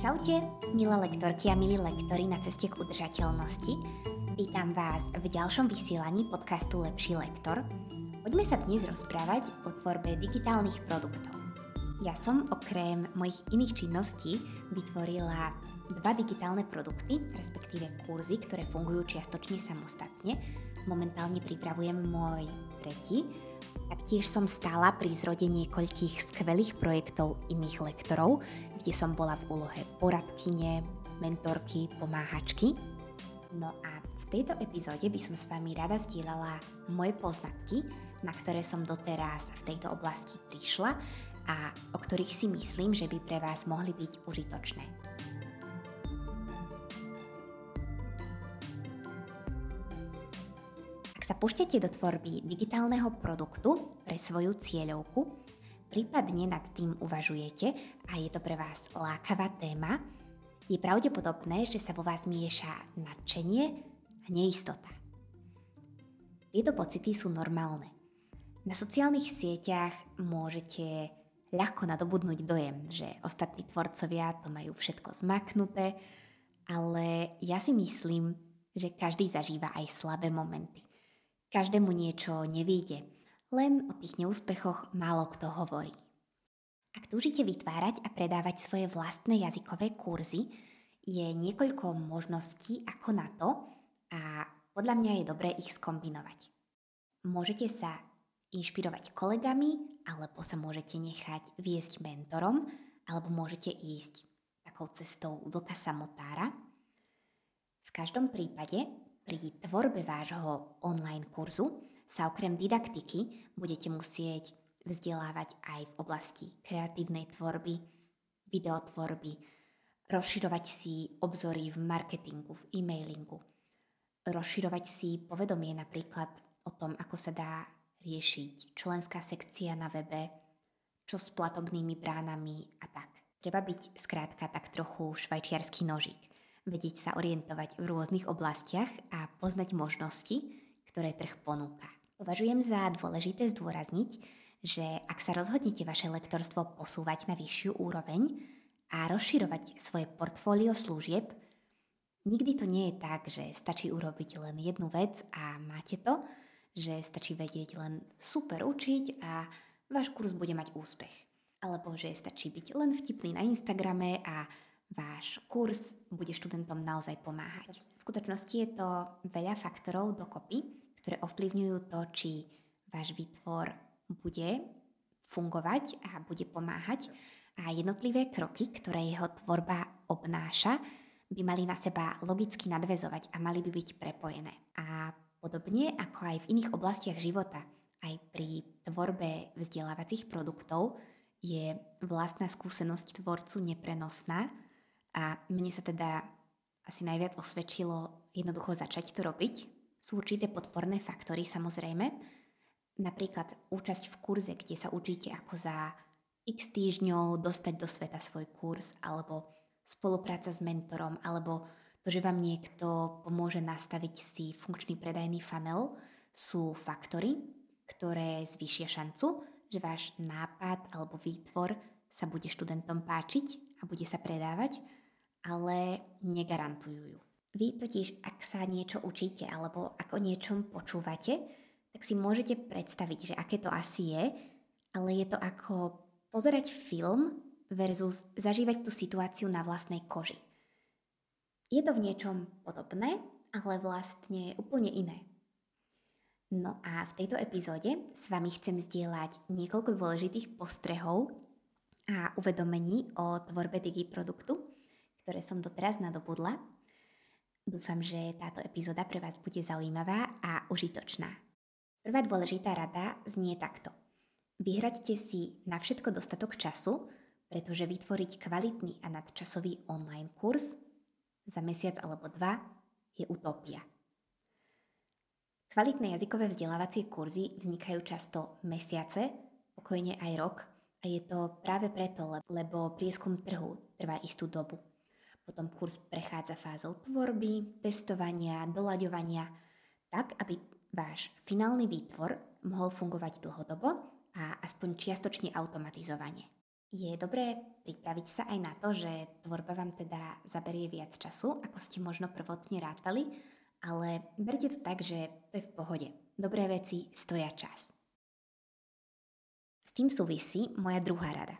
Čaute, milé lektorky a milí lektori na ceste k udržateľnosti. Vítam vás v ďalšom vysielaní podcastu Lepší lektor. Poďme sa dnes rozprávať o tvorbe digitálnych produktov. Ja som okrem mojich iných činností vytvorila dva digitálne produkty, respektíve kurzy, ktoré fungujú čiastočne samostatne. Momentálne pripravujem môj tretí, Taktiež som stála pri zrode niekoľkých skvelých projektov iných lektorov, kde som bola v úlohe poradkyne, mentorky, pomáhačky. No a v tejto epizóde by som s vami rada zdieľala moje poznatky, na ktoré som doteraz v tejto oblasti prišla a o ktorých si myslím, že by pre vás mohli byť užitočné. Sa púšťate do tvorby digitálneho produktu pre svoju cieľovku, prípadne nad tým uvažujete a je to pre vás lákavá téma, je pravdepodobné, že sa vo vás mieša nadšenie a neistota. Tieto pocity sú normálne. Na sociálnych sieťach môžete ľahko nadobudnúť dojem, že ostatní tvorcovia to majú všetko zmaknuté, ale ja si myslím, že každý zažíva aj slabé momenty. Každému niečo nevíde, len o tých neúspechoch málo kto hovorí. Ak túžite vytvárať a predávať svoje vlastné jazykové kurzy, je niekoľko možností ako na to a podľa mňa je dobré ich skombinovať. Môžete sa inšpirovať kolegami, alebo sa môžete nechať viesť mentorom, alebo môžete ísť takou cestou vlka samotára. V každom prípade pri tvorbe vášho online kurzu sa okrem didaktiky budete musieť vzdelávať aj v oblasti kreatívnej tvorby, videotvorby, rozširovať si obzory v marketingu, v e-mailingu, rozširovať si povedomie napríklad o tom, ako sa dá riešiť členská sekcia na webe, čo s platobnými bránami a tak. Treba byť skrátka tak trochu švajčiarsky nožík vedieť sa orientovať v rôznych oblastiach a poznať možnosti, ktoré trh ponúka. Považujem za dôležité zdôrazniť, že ak sa rozhodnete vaše lektorstvo posúvať na vyššiu úroveň a rozširovať svoje portfólio služieb, nikdy to nie je tak, že stačí urobiť len jednu vec a máte to, že stačí vedieť len super učiť a váš kurz bude mať úspech. Alebo že stačí byť len vtipný na Instagrame a váš kurz bude študentom naozaj pomáhať. V skutočnosti je to veľa faktorov dokopy, ktoré ovplyvňujú to, či váš výtvor bude fungovať a bude pomáhať a jednotlivé kroky, ktoré jeho tvorba obnáša, by mali na seba logicky nadvezovať a mali by byť prepojené. A podobne ako aj v iných oblastiach života, aj pri tvorbe vzdelávacích produktov je vlastná skúsenosť tvorcu neprenosná a mne sa teda asi najviac osvedčilo jednoducho začať to robiť. Sú určité podporné faktory samozrejme, napríklad účasť v kurze, kde sa učíte ako za x týždňov dostať do sveta svoj kurz, alebo spolupráca s mentorom, alebo to, že vám niekto pomôže nastaviť si funkčný predajný funnel, sú faktory, ktoré zvýšia šancu, že váš nápad alebo výtvor sa bude študentom páčiť a bude sa predávať ale negarantujú ju. Vy totiž, ak sa niečo učíte alebo ak o niečom počúvate, tak si môžete predstaviť, že aké to asi je, ale je to ako pozerať film versus zažívať tú situáciu na vlastnej koži. Je to v niečom podobné, ale vlastne úplne iné. No a v tejto epizóde s vami chcem zdieľať niekoľko dôležitých postrehov a uvedomení o tvorbe digi produktu, ktoré som doteraz nadobudla. Dúfam, že táto epizóda pre vás bude zaujímavá a užitočná. Prvá dôležitá rada znie takto. Vyhraďte si na všetko dostatok času, pretože vytvoriť kvalitný a nadčasový online kurz za mesiac alebo dva je utopia. Kvalitné jazykové vzdelávacie kurzy vznikajú často mesiace, pokojne aj rok a je to práve preto, lebo prieskum trhu trvá istú dobu. Potom kurz prechádza fázou tvorby, testovania, doľaďovania, tak aby váš finálny výtvor mohol fungovať dlhodobo a aspoň čiastočne automatizovane. Je dobré pripraviť sa aj na to, že tvorba vám teda zaberie viac času, ako ste možno prvotne rátali, ale berte to tak, že to je v pohode. Dobré veci stoja čas. S tým súvisí moja druhá rada.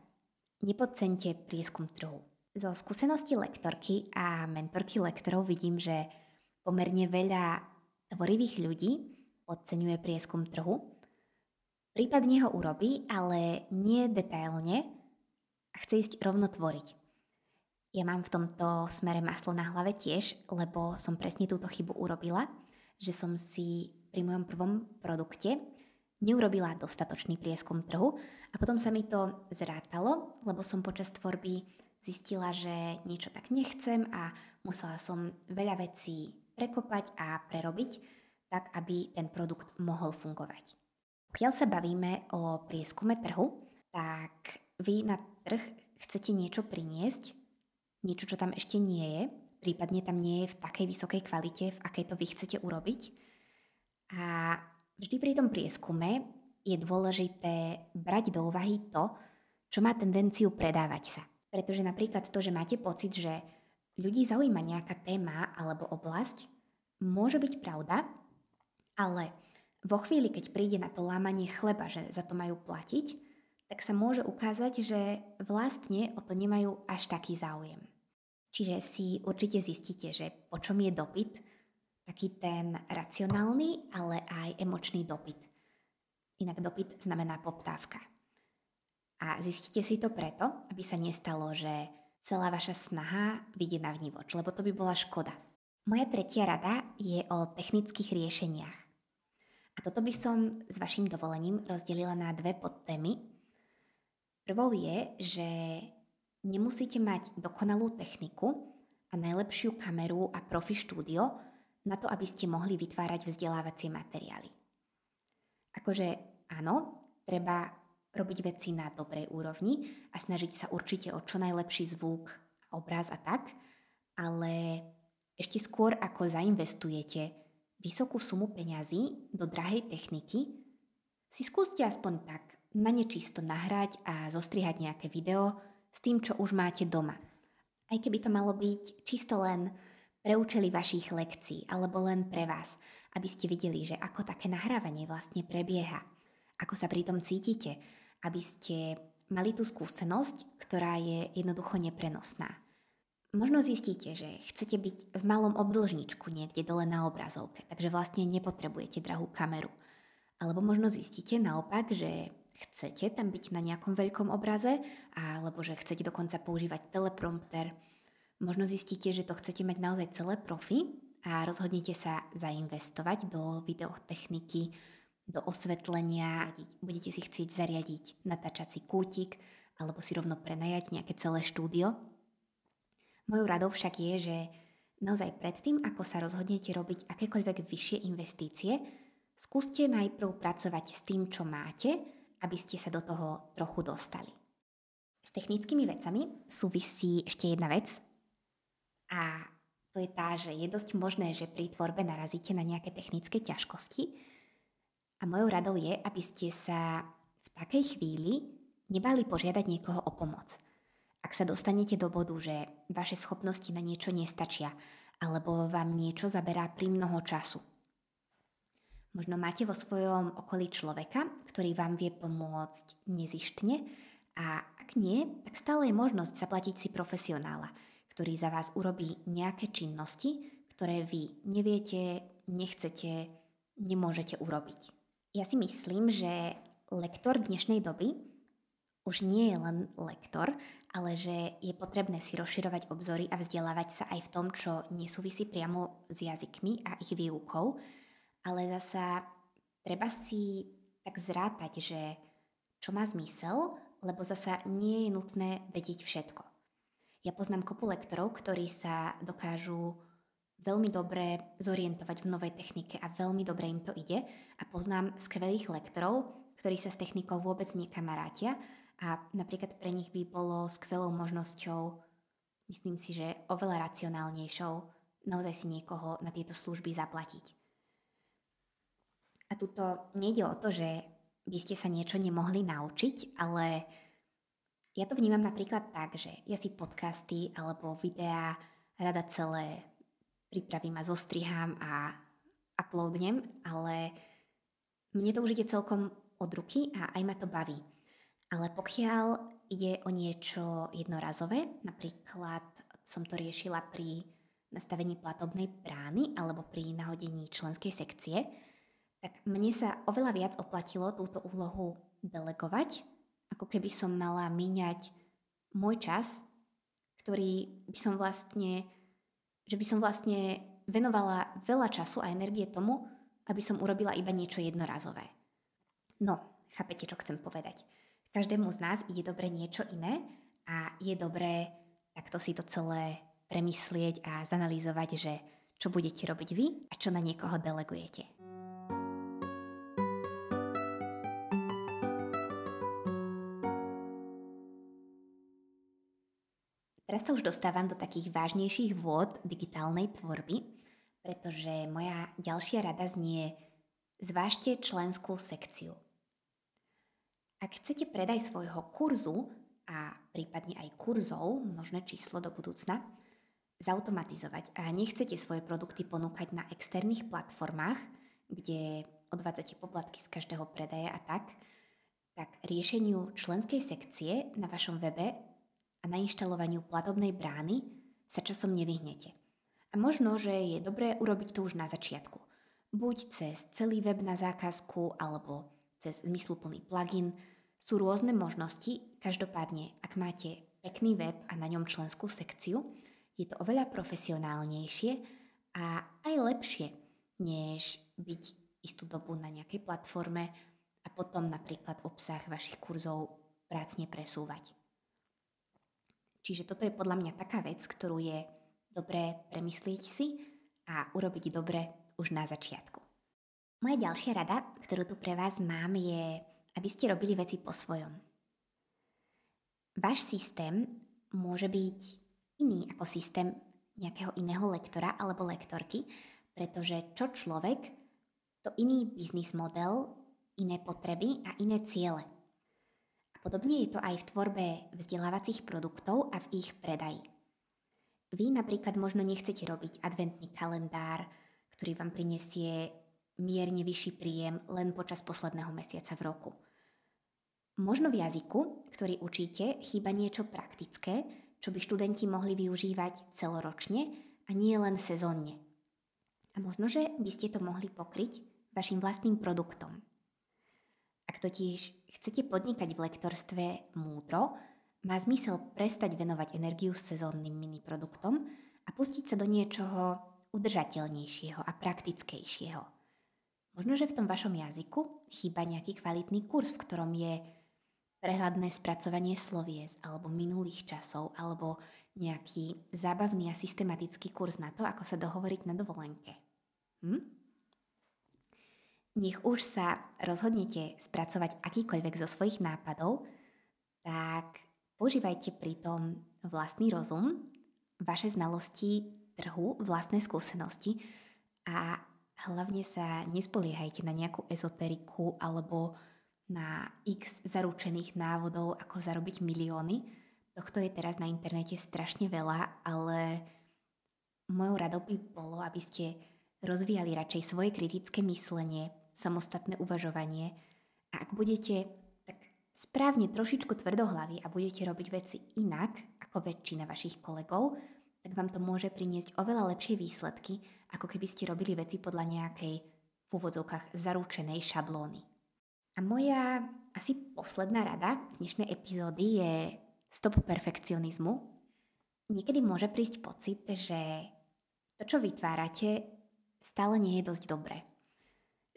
Nepodcente prieskum trhu. Zo skúsenosti lektorky a mentorky lektorov vidím, že pomerne veľa tvorivých ľudí podceňuje prieskum trhu, prípadne ho urobí, ale nie detailne a chce ísť rovno tvoriť. Ja mám v tomto smere maslo na hlave tiež, lebo som presne túto chybu urobila, že som si pri mojom prvom produkte neurobila dostatočný prieskum trhu a potom sa mi to zrátalo, lebo som počas tvorby zistila, že niečo tak nechcem a musela som veľa vecí prekopať a prerobiť, tak aby ten produkt mohol fungovať. Pokiaľ sa bavíme o prieskume trhu, tak vy na trh chcete niečo priniesť, niečo, čo tam ešte nie je, prípadne tam nie je v takej vysokej kvalite, v akej to vy chcete urobiť. A vždy pri tom prieskume je dôležité brať do úvahy to, čo má tendenciu predávať sa. Pretože napríklad to, že máte pocit, že ľudí zaujíma nejaká téma alebo oblasť, môže byť pravda, ale vo chvíli, keď príde na to lámanie chleba, že za to majú platiť, tak sa môže ukázať, že vlastne o to nemajú až taký záujem. Čiže si určite zistíte, že po čom je dopyt, taký ten racionálny, ale aj emočný dopyt. Inak dopyt znamená poptávka. A zistíte si to preto, aby sa nestalo, že celá vaša snaha vyjde na vnívoč, lebo to by bola škoda. Moja tretia rada je o technických riešeniach. A toto by som s vašim dovolením rozdelila na dve podtémy, Prvou je, že nemusíte mať dokonalú techniku a najlepšiu kameru a profi štúdio na to, aby ste mohli vytvárať vzdelávacie materiály. Akože áno, treba robiť veci na dobrej úrovni a snažiť sa určite o čo najlepší zvuk, obraz a tak, ale ešte skôr ako zainvestujete vysokú sumu peňazí do drahej techniky, si skúste aspoň tak na nečisto nahrať a zostrihať nejaké video s tým, čo už máte doma. Aj keby to malo byť čisto len pre účely vašich lekcií alebo len pre vás, aby ste videli, že ako také nahrávanie vlastne prebieha, ako sa pri tom cítite, aby ste mali tú skúsenosť, ktorá je jednoducho neprenosná. Možno zistíte, že chcete byť v malom obdlžničku niekde dole na obrazovke, takže vlastne nepotrebujete drahú kameru. Alebo možno zistíte naopak, že chcete tam byť na nejakom veľkom obraze, alebo že chcete dokonca používať teleprompter. Možno zistíte, že to chcete mať naozaj celé profi a rozhodnete sa zainvestovať do videotechniky, do osvetlenia, budete si chcieť zariadiť natáčací kútik alebo si rovno prenajať nejaké celé štúdio. Mojou radou však je, že naozaj predtým, ako sa rozhodnete robiť akékoľvek vyššie investície, skúste najprv pracovať s tým, čo máte aby ste sa do toho trochu dostali. S technickými vecami súvisí ešte jedna vec a to je tá, že je dosť možné, že pri tvorbe narazíte na nejaké technické ťažkosti a mojou radou je, aby ste sa v takej chvíli nebali požiadať niekoho o pomoc. Ak sa dostanete do bodu, že vaše schopnosti na niečo nestačia alebo vám niečo zaberá pri mnoho času, Možno máte vo svojom okolí človeka, ktorý vám vie pomôcť nezištne a ak nie, tak stále je možnosť zaplatiť si profesionála, ktorý za vás urobí nejaké činnosti, ktoré vy neviete, nechcete, nemôžete urobiť. Ja si myslím, že lektor dnešnej doby už nie je len lektor, ale že je potrebné si rozširovať obzory a vzdelávať sa aj v tom, čo nesúvisí priamo s jazykmi a ich výukou, ale zasa treba si tak zrátať, že čo má zmysel, lebo zasa nie je nutné vedieť všetko. Ja poznám kopu lektorov, ktorí sa dokážu veľmi dobre zorientovať v novej technike a veľmi dobre im to ide a poznám skvelých lektorov, ktorí sa s technikou vôbec nekamarátia a napríklad pre nich by bolo skvelou možnosťou, myslím si, že oveľa racionálnejšou, naozaj si niekoho na tieto služby zaplatiť. A tuto nejde o to, že by ste sa niečo nemohli naučiť, ale Ja to vnímam napríklad tak, že ja si podcasty alebo videá rada celé pripravím a zostrihám a uploadnem, ale mne to už ide celkom od ruky a aj ma to baví. Ale pokiaľ ide o niečo jednorazové, napríklad som to riešila pri nastavení platobnej brány alebo pri nahodení členskej sekcie, tak mne sa oveľa viac oplatilo túto úlohu delegovať, ako keby som mala míňať môj čas, ktorý by som vlastne, že by som vlastne venovala veľa času a energie tomu, aby som urobila iba niečo jednorazové. No, chápete, čo chcem povedať. Každému z nás ide dobre niečo iné a je dobré takto si to celé premyslieť a zanalýzovať, že čo budete robiť vy a čo na niekoho delegujete. Teraz sa už dostávam do takých vážnejších vôd digitálnej tvorby, pretože moja ďalšia rada znie zvážte členskú sekciu. Ak chcete predaj svojho kurzu a prípadne aj kurzov, množné číslo do budúcna, zautomatizovať a nechcete svoje produkty ponúkať na externých platformách, kde odvádzate poplatky z každého predaja a tak, tak riešeniu členskej sekcie na vašom webe a nainštalovaniu platobnej brány sa časom nevyhnete. A možno, že je dobré urobiť to už na začiatku. Buď cez celý web na zákazku, alebo cez zmysluplný plugin, sú rôzne možnosti, každopádne, ak máte pekný web a na ňom členskú sekciu, je to oveľa profesionálnejšie a aj lepšie, než byť istú dobu na nejakej platforme a potom napríklad obsah vašich kurzov prácne presúvať. Čiže toto je podľa mňa taká vec, ktorú je dobré premyslieť si a urobiť dobre už na začiatku. Moja ďalšia rada, ktorú tu pre vás mám, je aby ste robili veci po svojom. Váš systém môže byť iný ako systém nejakého iného lektora alebo lektorky, pretože čo človek, to iný biznis model, iné potreby a iné ciele. Podobne je to aj v tvorbe vzdelávacích produktov a v ich predaji. Vy napríklad možno nechcete robiť adventný kalendár, ktorý vám prinesie mierne vyšší príjem len počas posledného mesiaca v roku. Možno v jazyku, ktorý učíte, chýba niečo praktické, čo by študenti mohli využívať celoročne a nie len sezónne. A možno, že by ste to mohli pokryť vašim vlastným produktom. Ak totiž chcete podnikať v lektorstve múdro, má zmysel prestať venovať energiu s sezónnym miniproduktom a pustiť sa do niečoho udržateľnejšieho a praktickejšieho – Možno, že v tom vašom jazyku chýba nejaký kvalitný kurz, v ktorom je prehľadné spracovanie slovies alebo minulých časov alebo nejaký zábavný a systematický kurz na to, ako sa dohovoriť na dovolenke. Hm? Nech už sa rozhodnete spracovať akýkoľvek zo svojich nápadov, tak používajte pritom vlastný rozum, vaše znalosti trhu, vlastné skúsenosti a Hlavne sa nespoliehajte na nejakú ezoteriku alebo na x zaručených návodov, ako zarobiť milióny. Tohto je teraz na internete strašne veľa, ale mojou radou by bolo, aby ste rozvíjali radšej svoje kritické myslenie, samostatné uvažovanie a ak budete tak správne trošičku tvrdohlavy a budete robiť veci inak ako väčšina vašich kolegov, tak vám to môže priniesť oveľa lepšie výsledky, ako keby ste robili veci podľa nejakej v úvodzovkách zaručenej šablóny. A moja asi posledná rada dnešnej epizódy je stop perfekcionizmu. Niekedy môže prísť pocit, že to, čo vytvárate, stále nie je dosť dobré.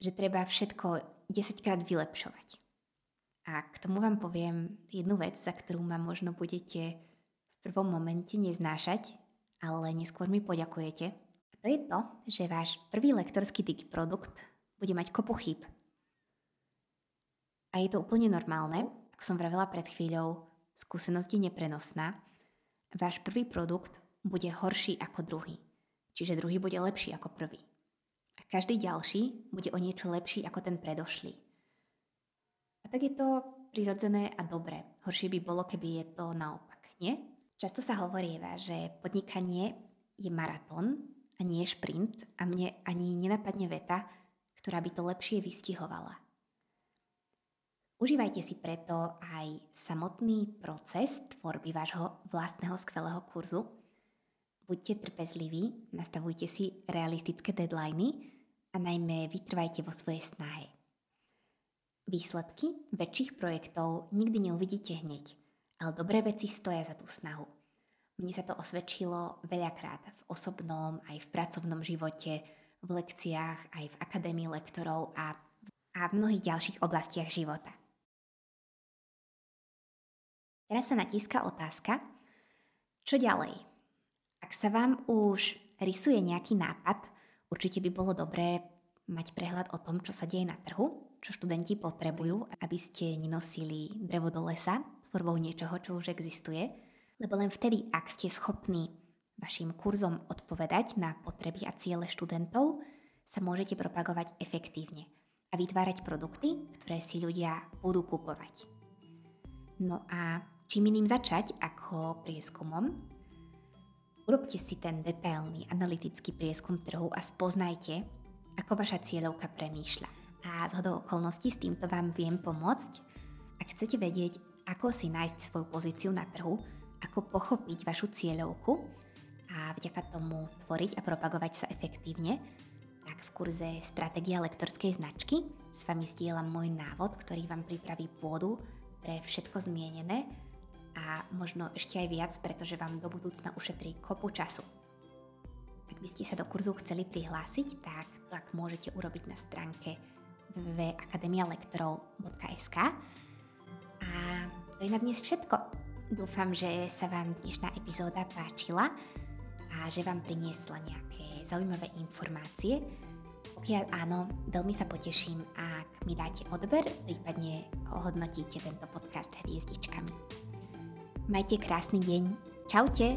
Že treba všetko 10 krát vylepšovať. A k tomu vám poviem jednu vec, za ktorú ma možno budete v prvom momente neznášať, ale neskôr mi poďakujete. A to je to, že váš prvý lektorský produkt bude mať kopu chyb. A je to úplne normálne, ako som vravela pred chvíľou, skúsenosť je neprenosná. Váš prvý produkt bude horší ako druhý, čiže druhý bude lepší ako prvý. Každý ďalší bude o niečo lepší ako ten predošlý. A tak je to prirodzené a dobré. Horšie by bolo, keby je to naopak, nie? Často sa hovorieva, že podnikanie je maratón a nie šprint a mne ani nenapadne veta, ktorá by to lepšie vystihovala. Užívajte si preto aj samotný proces tvorby vášho vlastného skvelého kurzu. Buďte trpezliví, nastavujte si realistické deadliny a najmä vytrvajte vo svojej snahe. Výsledky väčších projektov nikdy neuvidíte hneď, ale dobré veci stoja za tú snahu. Mne sa to osvedčilo veľakrát v osobnom aj v pracovnom živote, v lekciách, aj v akadémii lektorov a, a v mnohých ďalších oblastiach života. Teraz sa natíska otázka, čo ďalej? Ak sa vám už rysuje nejaký nápad, určite by bolo dobré mať prehľad o tom, čo sa deje na trhu, čo študenti potrebujú, aby ste nenosili drevo do lesa tvorbou niečoho, čo už existuje, lebo len vtedy, ak ste schopní vašim kurzom odpovedať na potreby a ciele študentov, sa môžete propagovať efektívne a vytvárať produkty, ktoré si ľudia budú kupovať. No a čím iným začať ako prieskumom? Urobte si ten detailný analytický prieskum trhu a spoznajte, ako vaša cieľovka premýšľa a z hodou okolností s týmto vám viem pomôcť. Ak chcete vedieť, ako si nájsť svoju pozíciu na trhu, ako pochopiť vašu cieľovku a vďaka tomu tvoriť a propagovať sa efektívne, tak v kurze Stratégia lektorskej značky s vami zdieľam môj návod, ktorý vám pripraví pôdu pre všetko zmienené a možno ešte aj viac, pretože vám do budúcna ušetrí kopu času. Ak by ste sa do kurzu chceli prihlásiť, tak tak môžete urobiť na stránke www.akademialektorov.sk A to je na dnes všetko. Dúfam, že sa vám dnešná epizóda páčila a že vám priniesla nejaké zaujímavé informácie. Pokiaľ áno, veľmi sa poteším, ak mi dáte odber, prípadne ohodnotíte tento podcast hviezdičkami. Majte krásny deň. Čaute!